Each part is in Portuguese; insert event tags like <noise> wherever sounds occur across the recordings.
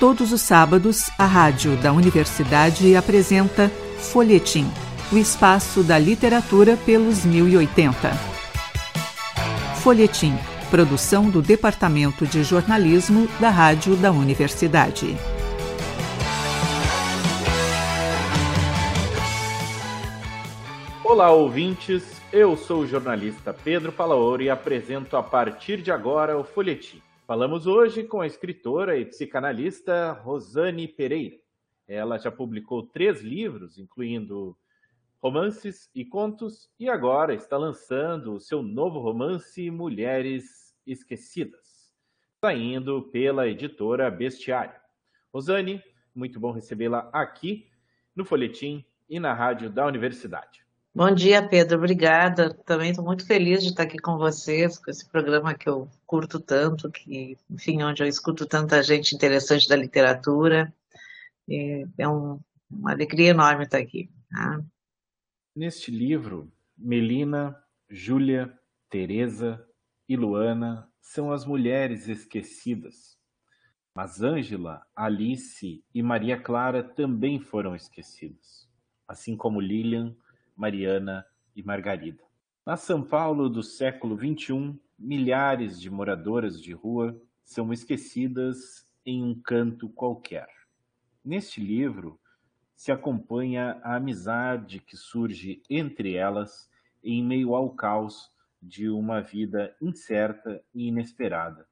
Todos os sábados, a rádio da universidade apresenta Folhetim, o espaço da literatura pelos 1080. Folhetim, produção do Departamento de Jornalismo da Rádio da Universidade. Olá, ouvintes. Eu sou o jornalista Pedro Palaoro e apresento a partir de agora o Folhetim. Falamos hoje com a escritora e psicanalista Rosane Pereira. Ela já publicou três livros, incluindo romances e contos, e agora está lançando o seu novo romance Mulheres Esquecidas, saindo pela editora Bestiário. Rosane, muito bom recebê-la aqui no Folhetim e na rádio da Universidade. Bom dia, Pedro. Obrigada. Também estou muito feliz de estar aqui com vocês, com esse programa que eu curto tanto, que, enfim, onde eu escuto tanta gente interessante da literatura. E é um, uma alegria enorme estar aqui. Tá? Neste livro, Melina, Júlia, Teresa e Luana são as mulheres esquecidas. Mas Ângela, Alice e Maria Clara também foram esquecidas, assim como Lilian, Mariana e Margarida. Na São Paulo do século XXI, milhares de moradoras de rua são esquecidas em um canto qualquer. Neste livro se acompanha a amizade que surge entre elas em meio ao caos de uma vida incerta e inesperada,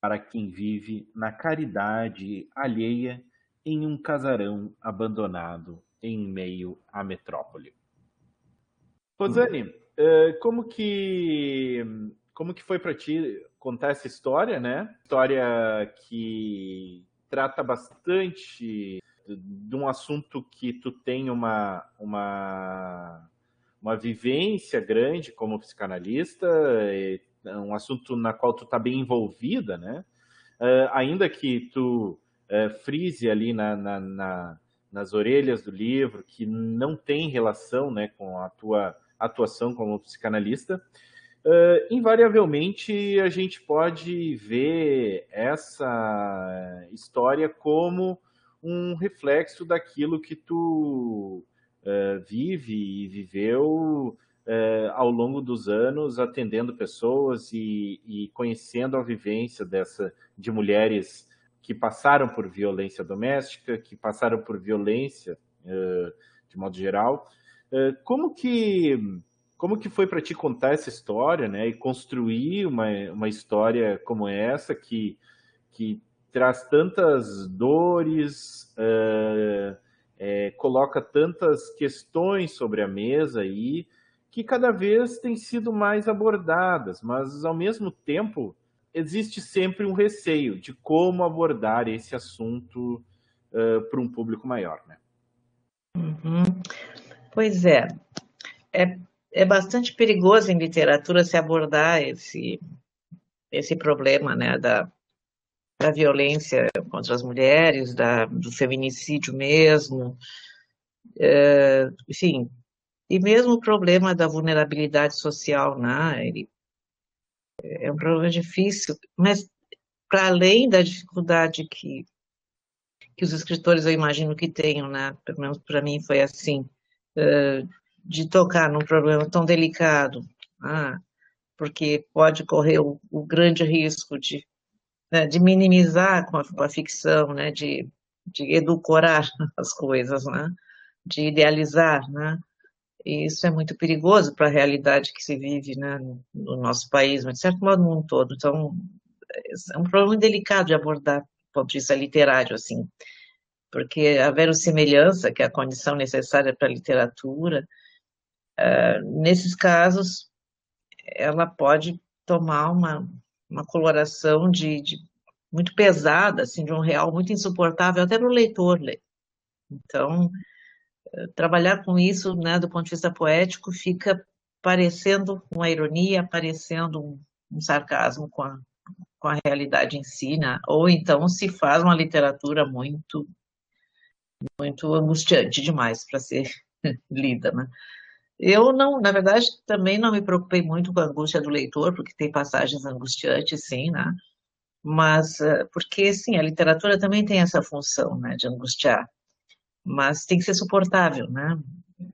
para quem vive na caridade alheia em um casarão abandonado em meio à metrópole. Rosane, eh, como que como que foi para ti contar essa história, né? História que trata bastante de um assunto que tu tem uma uma uma vivência grande como psicanalista, um assunto na qual tu está bem envolvida, né? Uh, ainda que tu uh, frise ali na, na, na, nas orelhas do livro que não tem relação né, com a tua atuação como psicanalista, uh, invariavelmente a gente pode ver essa história como um reflexo daquilo que tu uh, vive e viveu uh, ao longo dos anos, atendendo pessoas e, e, conhecendo a vivência dessa de mulheres que passaram por violência doméstica, que passaram por violência de modo geral, como que como que foi para ti contar essa história, né, e construir uma, uma história como essa que que traz tantas dores, uh, é, coloca tantas questões sobre a mesa aí que cada vez têm sido mais abordadas, mas ao mesmo tempo existe sempre um receio de como abordar esse assunto uh, para um público maior, né? Uhum. Pois é. é, é bastante perigoso em literatura se abordar esse, esse problema né, da, da violência contra as mulheres, da, do feminicídio mesmo, é, enfim, e mesmo o problema da vulnerabilidade social, né, ele é um problema difícil, mas para além da dificuldade que, que os escritores eu imagino que tenham, né, pelo menos para mim foi assim, de tocar num problema tão delicado, ah, porque pode correr o, o grande risco de, né, de minimizar com a, com a, ficção, né, de, de edulcorar <laughs> as coisas, né, de idealizar, né, e isso é muito perigoso para a realidade que se vive né, no, no nosso país, mas de certo modo no mundo todo. Então, é um problema delicado de abordar do ponto de vista literário, assim porque a verossimilhança, que é a condição necessária para a literatura, uh, nesses casos, ela pode tomar uma, uma coloração de, de, muito pesada, assim, de um real muito insuportável até para o leitor ler. Então, trabalhar com isso, né, do ponto de vista poético, fica parecendo uma ironia, parecendo um, um sarcasmo com a, com a realidade né? ou então se faz uma literatura muito muito angustiante demais para ser <laughs> lida, né? Eu não, na verdade, também não me preocupei muito com a angústia do leitor, porque tem passagens angustiantes, sim, né? Mas, uh, porque, sim, a literatura também tem essa função, né, de angustiar, mas tem que ser suportável, né? Tem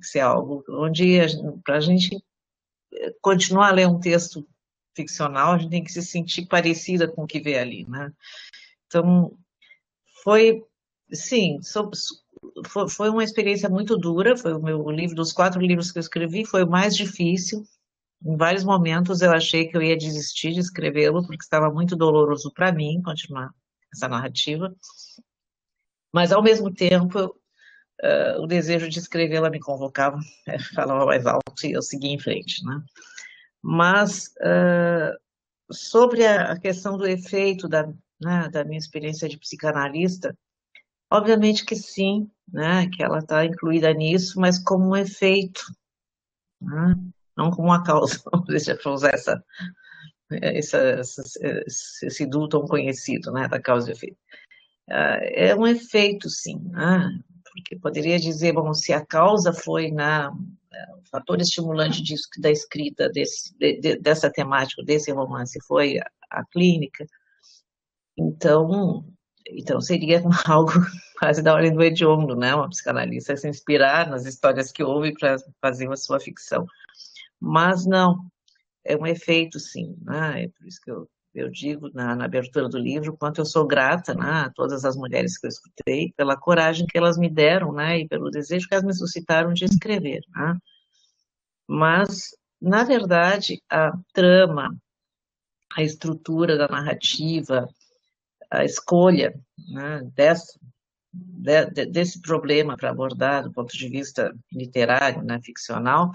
que ser algo onde, para a gente eh, continuar a ler um texto ficcional, a gente tem que se sentir parecida com o que vê ali, né? Então, foi, sim, foi, uma experiência muito dura, foi o meu livro, dos quatro livros que eu escrevi, foi o mais difícil, em vários momentos eu achei que eu ia desistir de escrevê-lo, porque estava muito doloroso para mim continuar essa narrativa, mas ao mesmo tempo uh, o desejo de escrevê-la me convocava, <laughs> falava mais alto e eu seguia em frente, né? Mas uh, sobre a questão do efeito da, né, da minha experiência de psicanalista, obviamente que sim, né, que ela está incluída nisso, mas como um efeito, né, não como uma causa, <laughs> deixa eu usar essa, essa, essa, esse duo tão conhecido, né, da causa e efeito. Uh, é um efeito, sim, né, porque poderia dizer, bom, se a causa foi na o fator estimulante disso, da escrita desse, de, de, dessa temática, desse romance, foi a, a, clínica, então, então seria <laughs> algo quase da ordem do hediondo, né? Uma psicanalista se inspirar nas histórias que houve para fazer a sua ficção. Mas não, é um efeito, sim, né? É por isso que eu, eu digo na, na abertura do livro quanto eu sou grata né, a todas as mulheres que eu escutei, pela coragem que elas me deram, né? E pelo desejo que elas me suscitaram de escrever, né? Mas, na verdade, a trama, a estrutura da narrativa, a escolha né, desse, de, desse problema para abordar do ponto de vista literário, né, ficcional,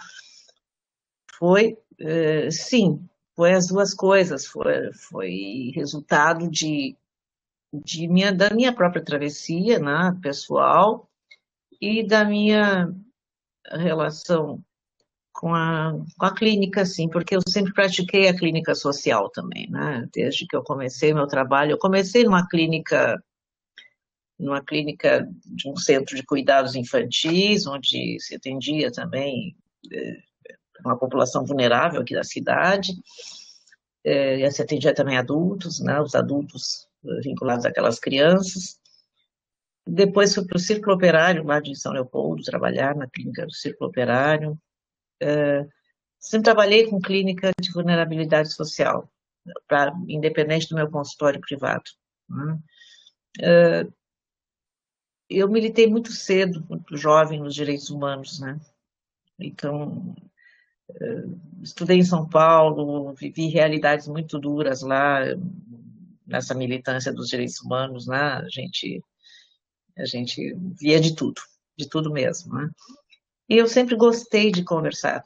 foi, eh, sim, foi as duas coisas, foi, foi resultado de, de minha, da minha própria travessia né, pessoal e da minha relação com a, com a clínica, sim, porque eu sempre pratiquei a clínica social também, né? Desde que eu comecei meu trabalho, eu comecei numa clínica, numa clínica de um centro de cuidados infantis, onde se atendia também é, uma população vulnerável aqui da cidade, é, se atendia também adultos, né? Os adultos vinculados àquelas crianças. Depois fui para o Círculo Operário, lá de São Leopoldo, trabalhar na clínica do Círculo Operário, Uh, sempre trabalhei com clínica de vulnerabilidade social, pra, independente do meu consultório privado. Né? Uh, eu militei muito cedo, muito jovem, nos direitos humanos, né? Então, uh, estudei em São Paulo, vivi realidades muito duras lá, nessa militância dos direitos humanos, né? A gente, a gente via de tudo, de tudo mesmo, né? E eu sempre gostei de conversar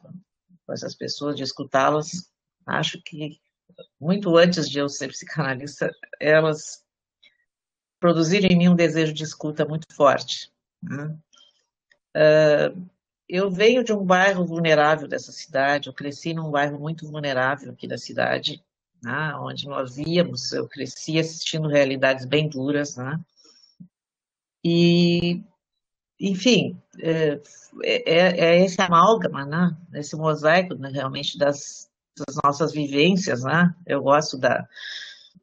com essas pessoas, de escutá-las. Acho que muito antes de eu ser psicanalista, elas produziram em mim um desejo de escuta muito forte. Né? Uh, eu venho de um bairro vulnerável dessa cidade, eu cresci num bairro muito vulnerável aqui da cidade, né? onde nós víamos, eu cresci assistindo realidades bem duras, né? E enfim, é, é, é, esse amálgama, né? Esse mosaico, né, realmente, das, das, nossas vivências, né? Eu gosto da,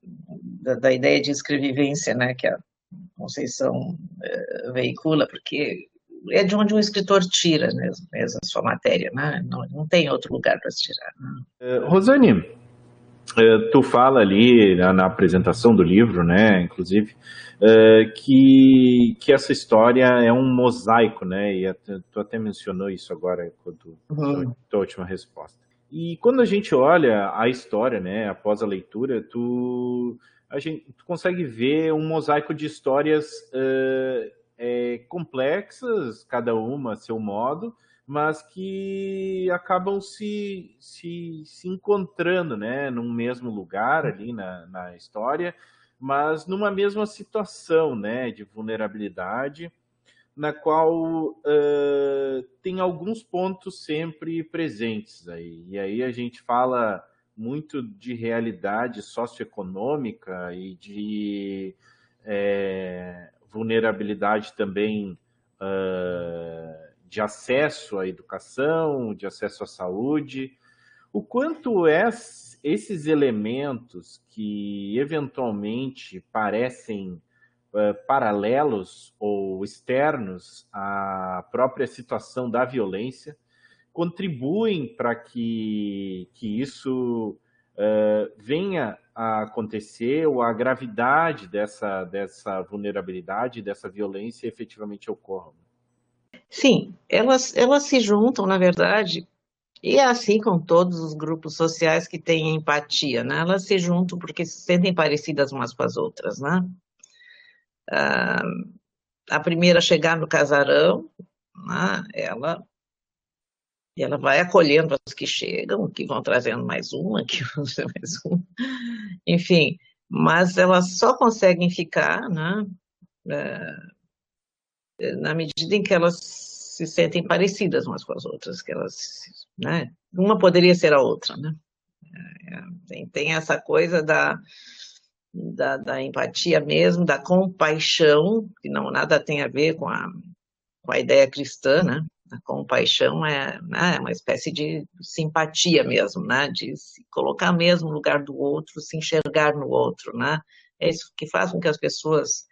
da, da, ideia de escrevivência, né? Que a Conceição é, veicula, porque é de onde um escritor tira mesmo, mesmo a sua matéria, né? Não, não tem outro lugar para se tirar. Né? Uh, Rosane, tu fala ali na, na, apresentação do livro, né? Inclusive, uh, que, que essa história é um mosaico, né? E tu até mencionou isso agora com uhum. tua última resposta. E quando a gente olha a história, né, após a leitura, tu, a gente, tu consegue ver um mosaico de histórias uh, é, complexas, cada uma a seu modo, mas que acabam se, se, se encontrando né, num mesmo lugar ali na, na história mas numa mesma situação né, de vulnerabilidade, na qual uh, tem alguns pontos sempre presentes aí. E aí a gente fala muito de realidade socioeconômica e de é, vulnerabilidade também uh, de acesso à educação, de acesso à saúde. O quanto esses elementos que eventualmente parecem paralelos ou externos à própria situação da violência contribuem para que, que isso uh, venha a acontecer ou a gravidade dessa, dessa vulnerabilidade, dessa violência efetivamente ocorra. Sim, elas, elas se juntam, na verdade, e é assim com todos os grupos sociais que têm empatia, né? Elas se juntam porque se sentem parecidas umas com as outras, né? Ah, a primeira a chegar no casarão, né? ela ela vai acolhendo as que chegam, que vão trazendo mais uma, <laughs> que vão trazendo mais uma. Enfim, mas elas só conseguem ficar, né? É, na medida em que elas se sentem parecidas umas com as outras, que elas, né? Uma poderia ser a outra, né? É, tem, tem essa coisa da, da, da, empatia mesmo, da compaixão, que não nada tem a ver com a, com a ideia cristã, né? A compaixão é, né, é uma espécie de simpatia mesmo, né? De se colocar mesmo no lugar do outro, se enxergar no outro, né? É isso que faz com que as pessoas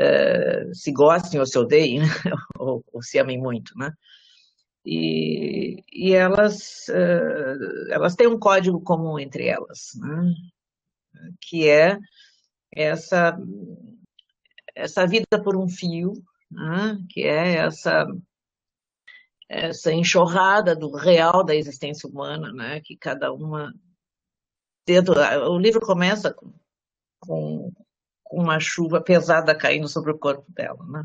uh, se gostem ou se odeiem, né? <laughs> ou, ou, se amem muito, né? E, e elas, uh, elas têm um código comum entre elas, né? Que é essa, essa vida por um fio, né? que é essa essa enxurrada do real da existência humana, né? Que cada uma dentro, o livro começa com, com, com uma chuva pesada caindo sobre o corpo dela, né?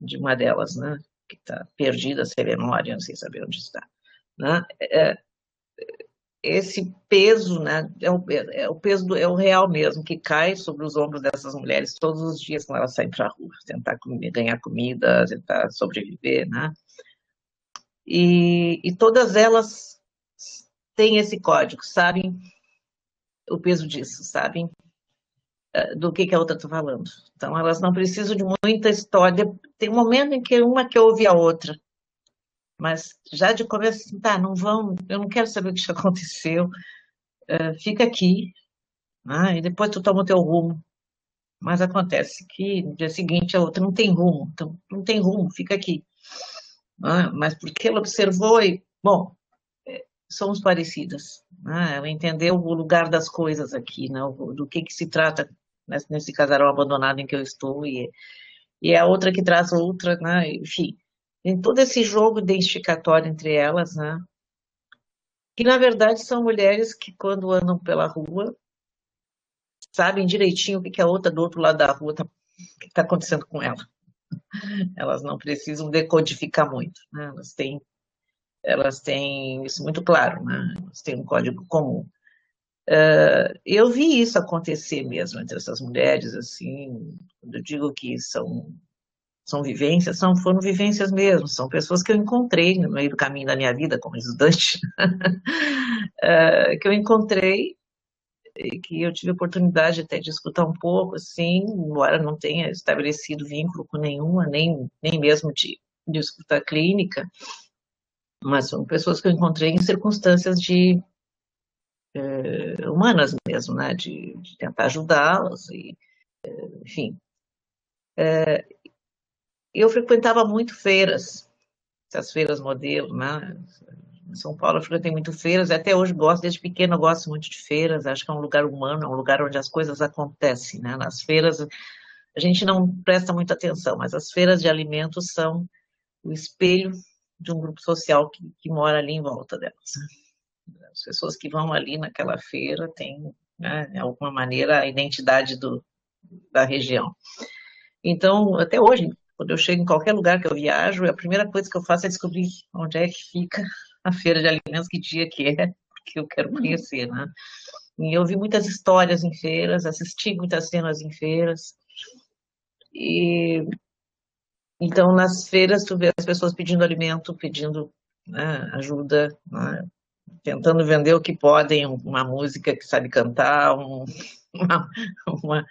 De uma delas, né? Que está perdida, sem memória, sem saber onde está, né? É, esse peso, né? É o, é o peso do, é o real mesmo que cai sobre os ombros dessas mulheres todos os dias quando elas saem para a rua, tentar comer, ganhar comida, tentar sobreviver, né? E, e todas elas têm esse código, sabem o peso disso, sabem do que, que a outra está falando. Então, elas não precisam de muita história. Tem um momento em que uma que ouve a outra, mas já de começo, assim, tá, não vão, eu não quero saber o que <laughs> aconteceu, uh, fica aqui, ah, e depois tu toma o teu rumo. Mas acontece que no dia seguinte a outra não tem rumo, então não tem rumo, fica aqui. Né? mas porque ela observou e, bom, é, somos parecidas. Né? Ela entendeu o lugar das coisas aqui, né? do que, que se trata nesse casarão abandonado em que eu estou, e, e é a outra que traz outra, né? enfim. Tem todo esse jogo identificatório entre elas, né? que na verdade são mulheres que quando andam pela rua sabem direitinho o que, que a outra do outro lado da rua está tá acontecendo com ela elas não precisam decodificar muito, né? elas, têm, elas têm isso muito claro, né? elas têm um código comum. Uh, eu vi isso acontecer mesmo entre essas mulheres, assim, quando eu digo que são, são vivências, são, foram vivências mesmo, são pessoas que eu encontrei no meio do caminho da minha vida como estudante, uh, <laughs> que eu encontrei que eu tive oportunidade até de escutar um pouco, assim, embora não tenha estabelecido vínculo com nenhuma, nem, nem mesmo de, de escuta clínica, mas são pessoas que eu encontrei em circunstâncias de é, humanas mesmo, né, de, de tentar ajudá-las, e, é, enfim. É, eu frequentava muito feiras, essas feiras modelo, né, em São Paulo eu frequentei muito feiras, até hoje gosto, desde pequeno eu gosto muito de feiras, acho que é um lugar humano, é um lugar onde as coisas acontecem, né? Nas feiras a gente não presta muita atenção, mas as feiras de alimentos são o espelho de um grupo social que, que mora ali em volta delas. As pessoas que vão ali naquela feira têm, né, de alguma maneira, a identidade do, da região. Então, até hoje, quando eu chego em qualquer lugar que eu viajo, a primeira coisa que eu faço é descobrir onde é que fica <laughs> a feira de alimentos, que dia que é, porque eu quero conhecer, né? E eu vi muitas histórias em feiras, assisti muitas cenas em feiras. E então nas feiras tu vê as pessoas pedindo alimento, pedindo né, ajuda, né, tentando vender o que podem, uma música que sabe cantar, um, uma, uma,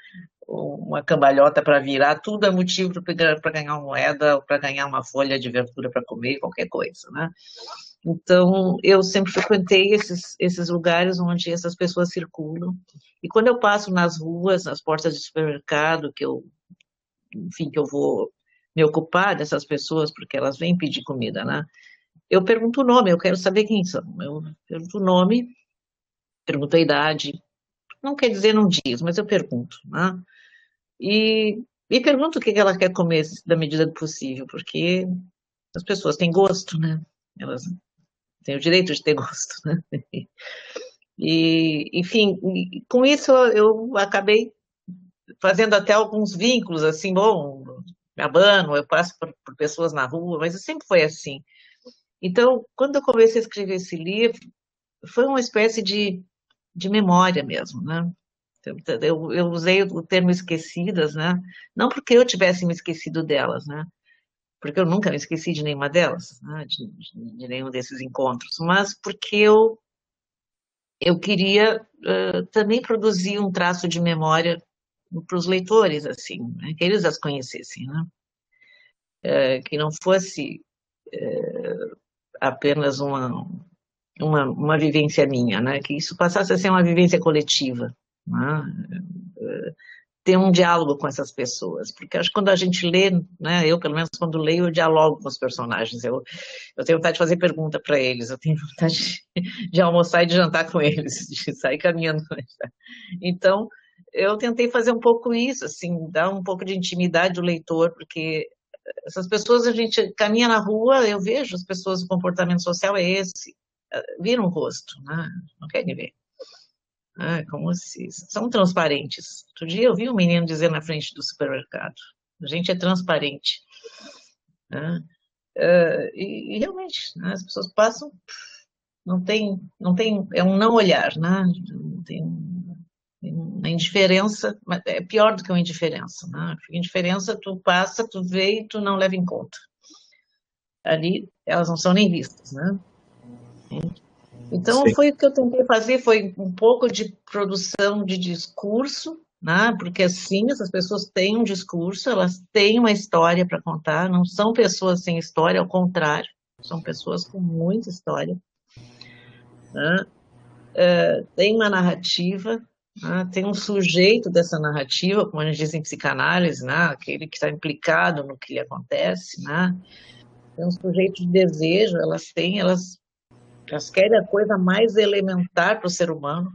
uma cambalhota para virar, tudo é motivo para ganhar uma moeda para ganhar uma folha de verdura para comer, qualquer coisa, né? Então, eu sempre frequentei esses, esses lugares onde essas pessoas circulam. E quando eu passo nas ruas, nas portas de supermercado, que eu, enfim, que eu vou me ocupar dessas pessoas, porque elas vêm pedir comida, né? Eu pergunto o nome, eu quero saber quem são. Eu pergunto o nome, pergunto a idade. Não quer dizer não diz, mas eu pergunto, né? E, e pergunto o que ela quer comer da medida do possível, porque as pessoas têm gosto, né? Elas têm o direito de ter <laughs> gosto, né? E, enfim, com isso eu acabei fazendo até alguns vínculos, assim, bom, me abano, eu passo por, por pessoas na rua, mas sempre foi assim. Então, quando eu comecei a escrever esse livro, foi uma espécie de, de memória mesmo, né? Eu, eu usei o termo esquecidas, né? Não porque eu tivesse me esquecido delas, né? porque eu nunca me esqueci de nenhuma delas, né, de, de, de, nenhum desses encontros, mas porque eu, eu queria uh, também produzir um traço de memória para os leitores, assim, né, que eles as conhecessem, né, uh, que não fosse uh, apenas uma, uma, uma vivência minha, né, que isso passasse a ser uma vivência coletiva, né, ter um diálogo com essas pessoas, porque acho que quando a gente lê, né, eu pelo menos quando leio, eu dialogo com os personagens, eu, eu tenho vontade de fazer pergunta para eles, eu tenho <laughs> vontade de, de, almoçar e de jantar com eles, <laughs> de sair caminhando com eles. Então, eu tentei fazer um pouco isso, assim, dar um pouco de intimidade ao leitor, porque essas pessoas, a gente caminha na rua, eu vejo as pessoas, o comportamento social é esse, viram o rosto, né, não querem ver. Ah, como se são transparentes. Outro dia eu vi um menino dizer na frente do supermercado: a gente é transparente. Ah, uh, e, e, realmente, né, as pessoas passam, não tem, não tem, é um não olhar, né? Não tem uma indiferença, é pior do que uma indiferença, né? Porque indiferença tu passa, tu vê e tu não leva em conta. Ali elas não são nem vistas, né? Então, Sim. foi o que eu tentei fazer, foi um pouco de produção de discurso, né? porque assim, essas pessoas têm um discurso, elas têm uma história para contar, não são pessoas sem história, ao contrário, são pessoas com muita história. Né? É, tem uma narrativa, né? tem um sujeito dessa narrativa, como a gente diz em psicanálise, né? aquele que está implicado no que lhe acontece, né? tem um sujeito de desejo, elas têm, elas elas querem a coisa mais elementar para o ser humano,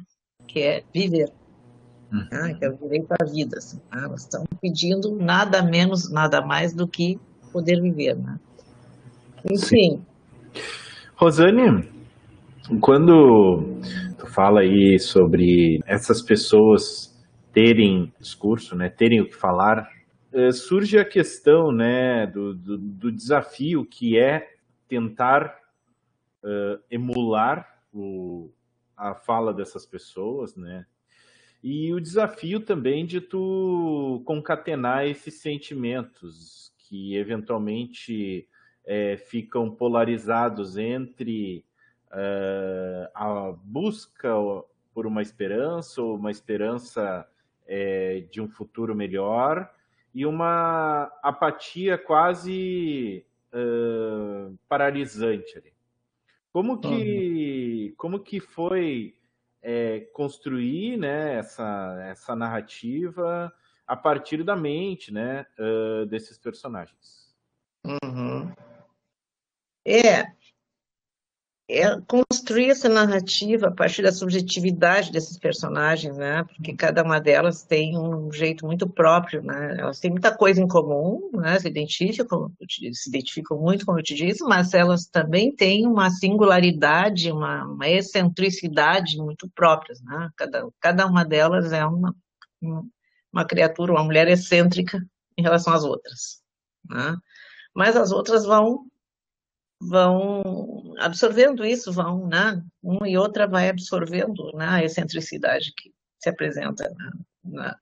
que é viver. Uhum. Né? Que é o direito à vida. Assim, né? Elas estão pedindo nada menos, nada mais do que poder viver. Né? Enfim. Sim. Rosane, quando tu fala aí sobre essas pessoas terem discurso, né, terem o que falar, eh, surge a questão né, do, do, do desafio que é tentar uh, emular o, a fala dessas pessoas, né? E o desafio também de tu concatenar esses sentimentos que eventualmente é, ficam polarizados entre uh, a busca por uma esperança ou uma esperança é, de um futuro melhor e uma apatia quase uh, paralisante ali. Como que, uhum. como que foi é, construir né, essa, essa narrativa a partir da mente né, uh, desses personagens? Uhum. É, é construir essa narrativa a partir da subjetividade desses personagens, né? Porque cada uma delas tem um jeito muito próprio, né? Elas têm muita coisa em comum, né? Se identificam, se identificam muito, como eu te disse, mas elas também têm uma singularidade, uma, uma excentricidade muito próprias, né? Cada, cada uma delas é uma, uma criatura, uma mulher excêntrica em relação às outras, né? Mas as outras vão vão absorvendo isso, vão, né? Um e outra vai absorvendo né, a excentricidade que se apresenta na, na,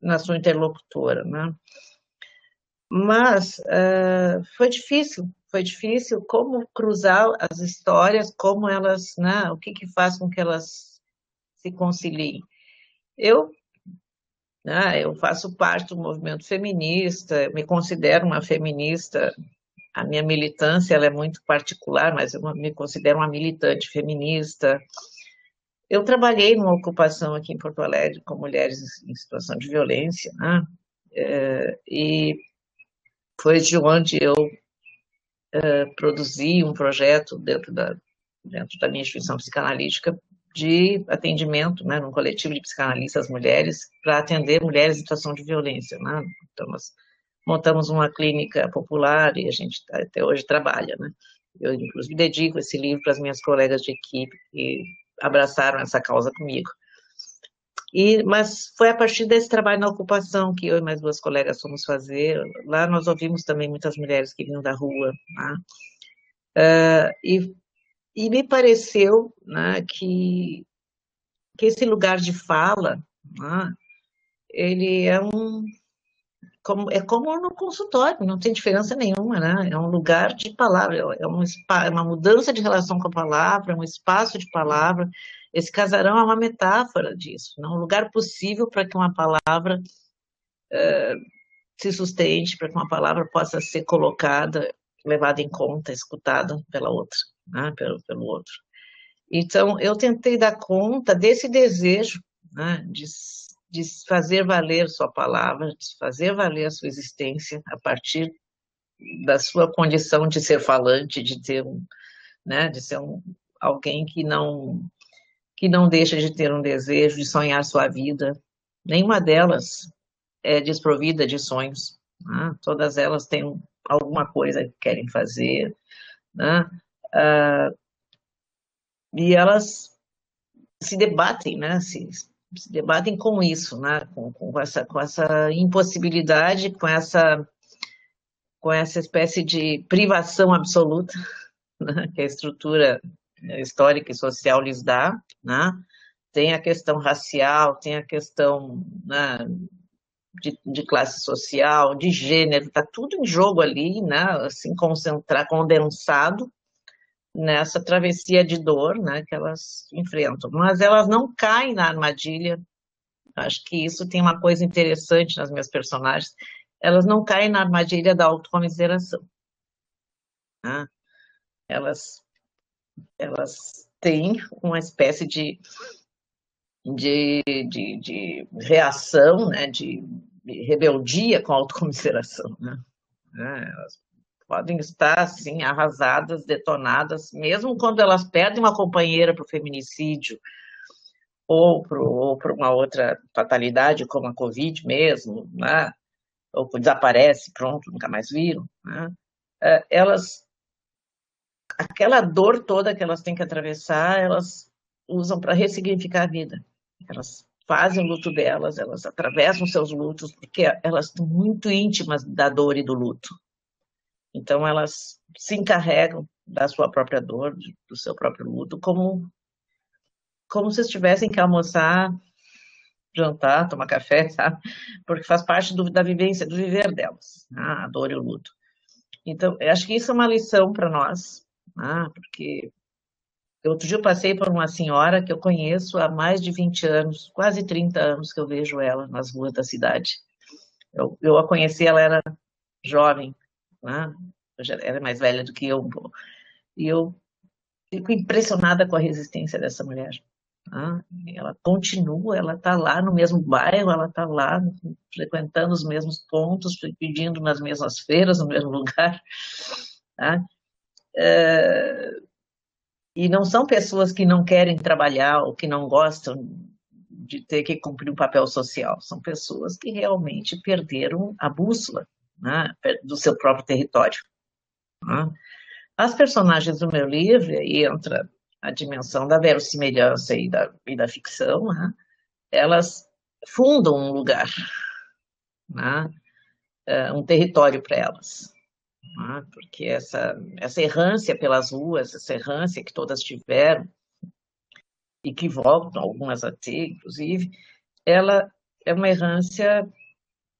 na sua interlocutora, né? Mas uh, foi difícil, foi difícil como cruzar as histórias, como elas, né? O que que faz com que elas se conciliem? Eu né, eu faço parte do movimento feminista, me considero uma feminista a minha militância ela é muito particular, mas eu me considero uma militante feminista. Eu trabalhei numa ocupação aqui em Porto Alegre com mulheres em situação de violência, né? É, e foi de onde eu é, produzi um projeto dentro da, dentro da minha instituição psicanalítica de atendimento, né, num coletivo de psicanalistas mulheres, para atender mulheres em situação de violência. Né? Então, nós montamos uma clínica popular e a gente tá, até hoje trabalha. Né? Eu, inclusive, dedico esse livro para as minhas colegas de equipe que abraçaram essa causa comigo. E, mas foi a partir desse trabalho na ocupação que eu e mais duas colegas fomos fazer. Lá nós ouvimos também muitas mulheres que vinham da rua. Né? Uh, e e me pareceu né, que, que esse lugar de fala, né, ele é um como, é como no consultório, não tem diferença nenhuma, né? É um lugar de palavra, é um, é uma mudança de relação com a palavra, é um espaço de palavra. Esse casarão é uma metáfora disso, né? um lugar possível para que uma palavra uh, se sustente, para que uma palavra possa ser colocada, levada em conta, escutada pela outra né, pelo, pelo outro. Então, eu tentei dar conta desse desejo né, de, de fazer valer sua palavra, de fazer valer a sua existência a partir da sua condição de ser falante, de ter um, né, de ser um, alguém que não que não deixa de ter um desejo de sonhar sua vida. Nenhuma delas é desprovida de sonhos. Né? Todas elas têm alguma coisa que querem fazer. Né? Uh, e elas se debatem, né? Se, se debatem com isso, né? Com, com, essa, com essa impossibilidade, com essa, com essa espécie de privação absoluta <laughs> né? que a estrutura histórica e social lhes dá, né? Tem a questão racial, tem a questão né, de, de, classe social, de gênero, está tudo em jogo ali, né? Assim, concentrar, condensado, nessa travessia de dor né, que elas enfrentam. Mas elas não caem na armadilha. Acho que isso tem uma coisa interessante nas minhas personagens. Elas não caem na armadilha da autocomiseração. Né? Elas, elas têm uma espécie de, de, de, de reação, né, de, rebeldia com a autocomiseração. Né? É, elas podem estar assim arrasadas, detonadas, mesmo quando elas perdem uma companheira para o feminicídio ou para uma outra fatalidade, como a Covid mesmo, né? ou desaparece, pronto, nunca mais viram, né? É, elas, aquela dor toda que elas têm que atravessar, elas usam para ressignificar a vida. Elas fazem o luto delas, elas atravessam seus lutos, porque elas estão muito íntimas da dor e do luto. Então, elas se encarregam da sua própria dor, do seu próprio luto, como, como se estivessem que almoçar, jantar, tomar café, <laughs> sabe? Porque faz parte do, da vivência, do viver delas, né? a dor e o luto. Então, acho que isso é uma lição para nós, né? porque outro dia eu passei por uma senhora que eu conheço há mais de 20 anos, quase 30 anos que eu vejo ela nas ruas da cidade. Eu, eu a conheci, ela era jovem, né? ela é mais velha do que eu, e eu fico impressionada com a resistência dessa mulher. Né? Ela continua, ela está lá no mesmo bairro, ela está lá frequentando os mesmos pontos, pedindo nas mesmas feiras, no mesmo <laughs> lugar. Tá? É... E não são pessoas que não querem trabalhar ou que não gostam de ter que cumprir um papel social. São pessoas que realmente perderam a bússola né, do seu próprio território. Né? As personagens do meu livro, aí entra a dimensão da verossimilhança e da, e da ficção, né, elas fundam um lugar, né, é, um território para elas. Né, porque essa, essa errância pelas ruas, essa errância que todas tiveram, e que voltam, algumas a ter, inclusive, ela é uma errância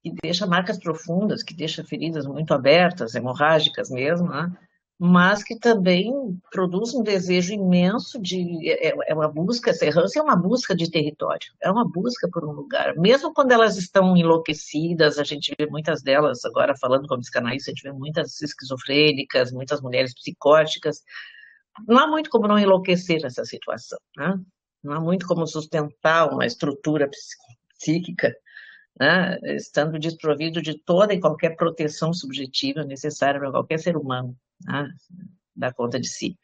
que deixa marcas profundas, que deixa feridas muito abertas, hemorrágicas mesmo, né? mas que também produz um desejo imenso de. É, é uma busca, essa errância é uma busca de território, é uma busca por um lugar. Mesmo quando elas estão enlouquecidas, a gente vê muitas delas, agora falando como psicanalista, a gente vê muitas esquizofrênicas, muitas mulheres psicóticas. Não há muito como não enlouquecer nessa situação, né? não há muito como sustentar uma estrutura psíquica né, estando desprovido de toda e qualquer proteção subjetiva necessária para qualquer ser humano né, dar conta de si.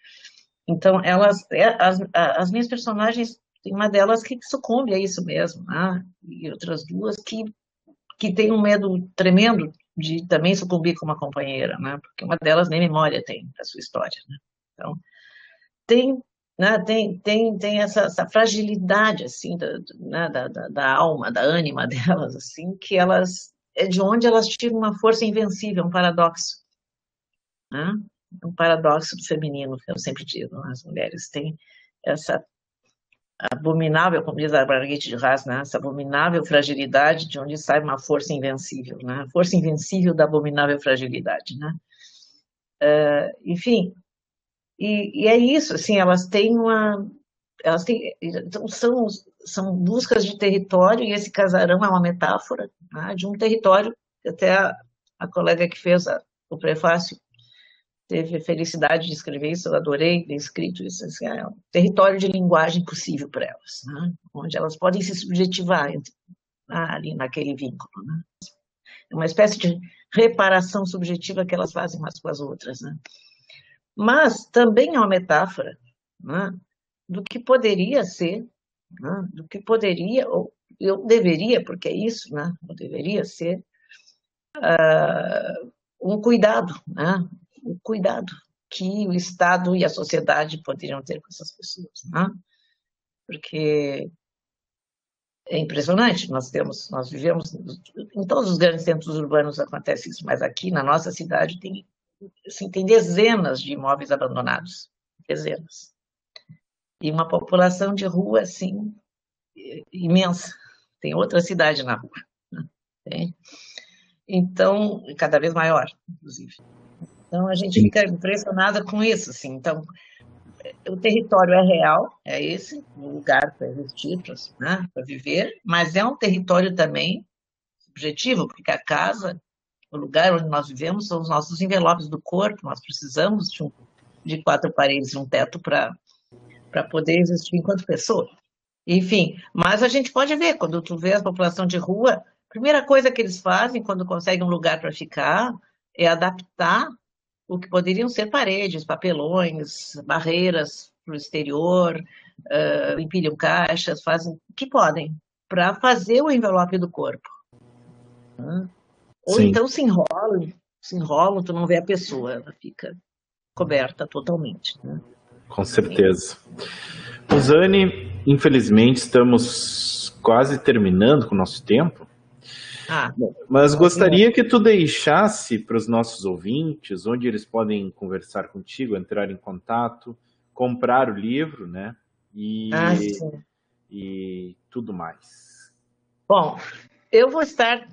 Então, elas, é, as, as minhas personagens, tem uma delas que sucumbe a isso mesmo, né, e outras duas que, que tem um medo tremendo de também sucumbir como uma companheira, né, porque uma delas nem memória tem da sua história. Né. Então, tem né, tem, tem, tem essa, essa fragilidade, assim, da, né, da, da, da, alma, da ânima <laughs> delas, assim, que elas, é de onde elas tiram uma força invencível, um paradoxo, né? um paradoxo do feminino, que eu sempre digo, né? as mulheres têm essa abominável, como diz a Marguerite de Haas, né? essa abominável fragilidade de onde sai uma força invencível, né? força invencível da abominável fragilidade, né? Uh, enfim, e, e, é isso, assim, elas têm uma. Elas têm. Então, são, são buscas de território, e esse casarão é uma metáfora né, de um território, até a, a colega que fez a, o prefácio teve felicidade de escrever isso, eu adorei ter escrito isso, assim, é um território de linguagem possível para elas, né, onde elas podem se subjetivar entre, ali naquele vínculo. Né. É uma espécie de reparação subjetiva que elas fazem umas com as outras. Né mas também é uma metáfora né, do que poderia ser, né, do que poderia, ou eu deveria, porque é isso, né, deveria ser uh, um cuidado, né, um cuidado que o Estado e a sociedade poderiam ter com essas pessoas, né, porque é impressionante, nós temos, nós vivemos, em todos os grandes centros urbanos acontece isso, mas aqui na nossa cidade tem assim, tem dezenas de imóveis abandonados, dezenas. E uma população de rua, assim, imensa. Tem outra cidade na rua. Né? Então, cada vez maior, inclusive. Então, a gente fica impressionada com isso, assim. Então, o território é real, é esse, o lugar para existir, para né, viver, mas é um território também subjetivo, porque a casa o lugar onde nós vivemos são os nossos envelopes do corpo, nós precisamos de, um, de quatro paredes e um teto para poder existir enquanto pessoa. Enfim, mas a gente pode ver, quando tu vê a população de rua, a primeira coisa que eles fazem quando conseguem um lugar para ficar é adaptar o que poderiam ser paredes, papelões, barreiras para o exterior, uh, empilham caixas, fazem o que podem para fazer o envelope do corpo. Ou Sim. então se enrola, se enrola, tu não vê a pessoa, ela fica coberta totalmente. Né? Com certeza. Rosane, infelizmente estamos quase terminando com o nosso tempo. Ah, mas gostaria que tu deixasse para os nossos ouvintes onde eles podem conversar contigo, entrar em contato, comprar o livro, né? E, ah, e tudo mais. Bom, eu vou estar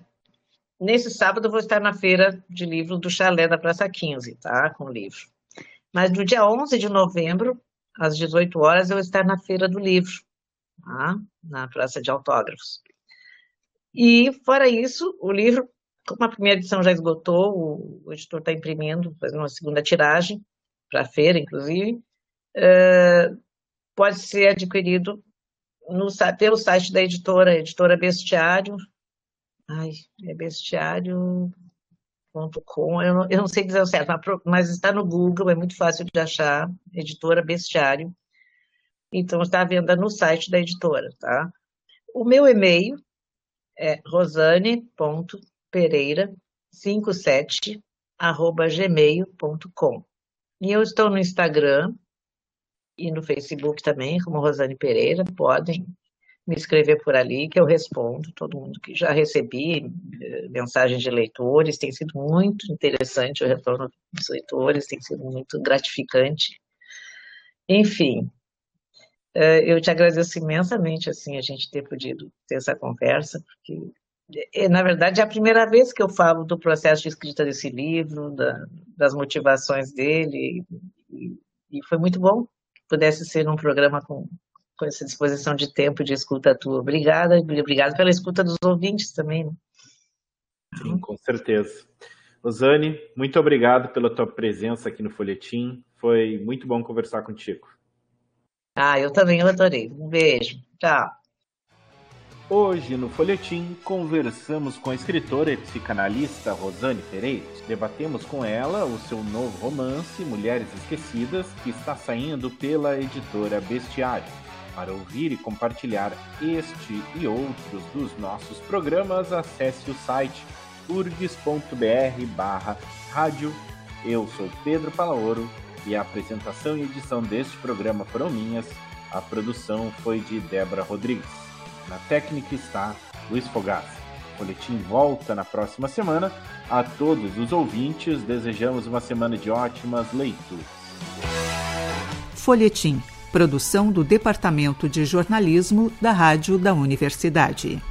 Nesse sábado eu vou estar na feira de livro do Chalé da Praça 15, tá? Com o livro. Mas no dia 11 de novembro, às 18 horas, eu vou estar na feira do livro, tá? Na Praça de Autógrafos. E, fora isso, o livro, como a primeira edição já esgotou, o, editor está imprimindo, fazendo uma segunda tiragem, para a feira, inclusive, é, pode ser adquirido no, pelo site da editora, editora Bestiário, Ai, é bestiário.com, eu, não, eu não sei dizer o certo, mas está no Google, é muito fácil de achar, editora Bestiário. Então, está à venda no site da editora, tá? O meu e-mail é rosane.pereira57 gmail.com. E eu estou no Instagram e no Facebook também, como Rosane Pereira, podem me escrever por ali, que eu respondo, todo mundo que já recebi eh, mensagens de leitores, tem sido muito interessante o retorno dos leitores, tem sido muito gratificante. Enfim, eh, eu te agradeço imensamente, assim, a gente ter podido ter essa conversa, porque, eh, na verdade, é a primeira vez que eu falo do processo de escrita desse livro, da, das motivações dele, e, e, foi muito bom que pudesse ser num programa com, com essa disposição de tempo de escuta tua. Obrigada, obrigado pela escuta dos ouvintes também. Né? Sim, com certeza. Rosane, muito obrigado pela tua presença aqui no Folhetim. Foi muito bom conversar contigo. Ah, eu também adorei. Um beijo. Tchau. Hoje no Folhetim conversamos com a escritora e psicanalista Rosane Pereira. Debatemos com ela o seu novo romance Mulheres Esquecidas, que está saindo pela editora Bestiário. Para ouvir e compartilhar este e outros dos nossos programas, acesse o site urgs.br barra rádio. Eu sou Pedro Palaoro e a apresentação e edição deste programa foram minhas. A produção foi de Débora Rodrigues. Na técnica está Luiz Fogassi. O boletim volta na próxima semana. A todos os ouvintes, desejamos uma semana de ótimas leituras. Folhetim, produção do Departamento de Jornalismo da Rádio da Universidade.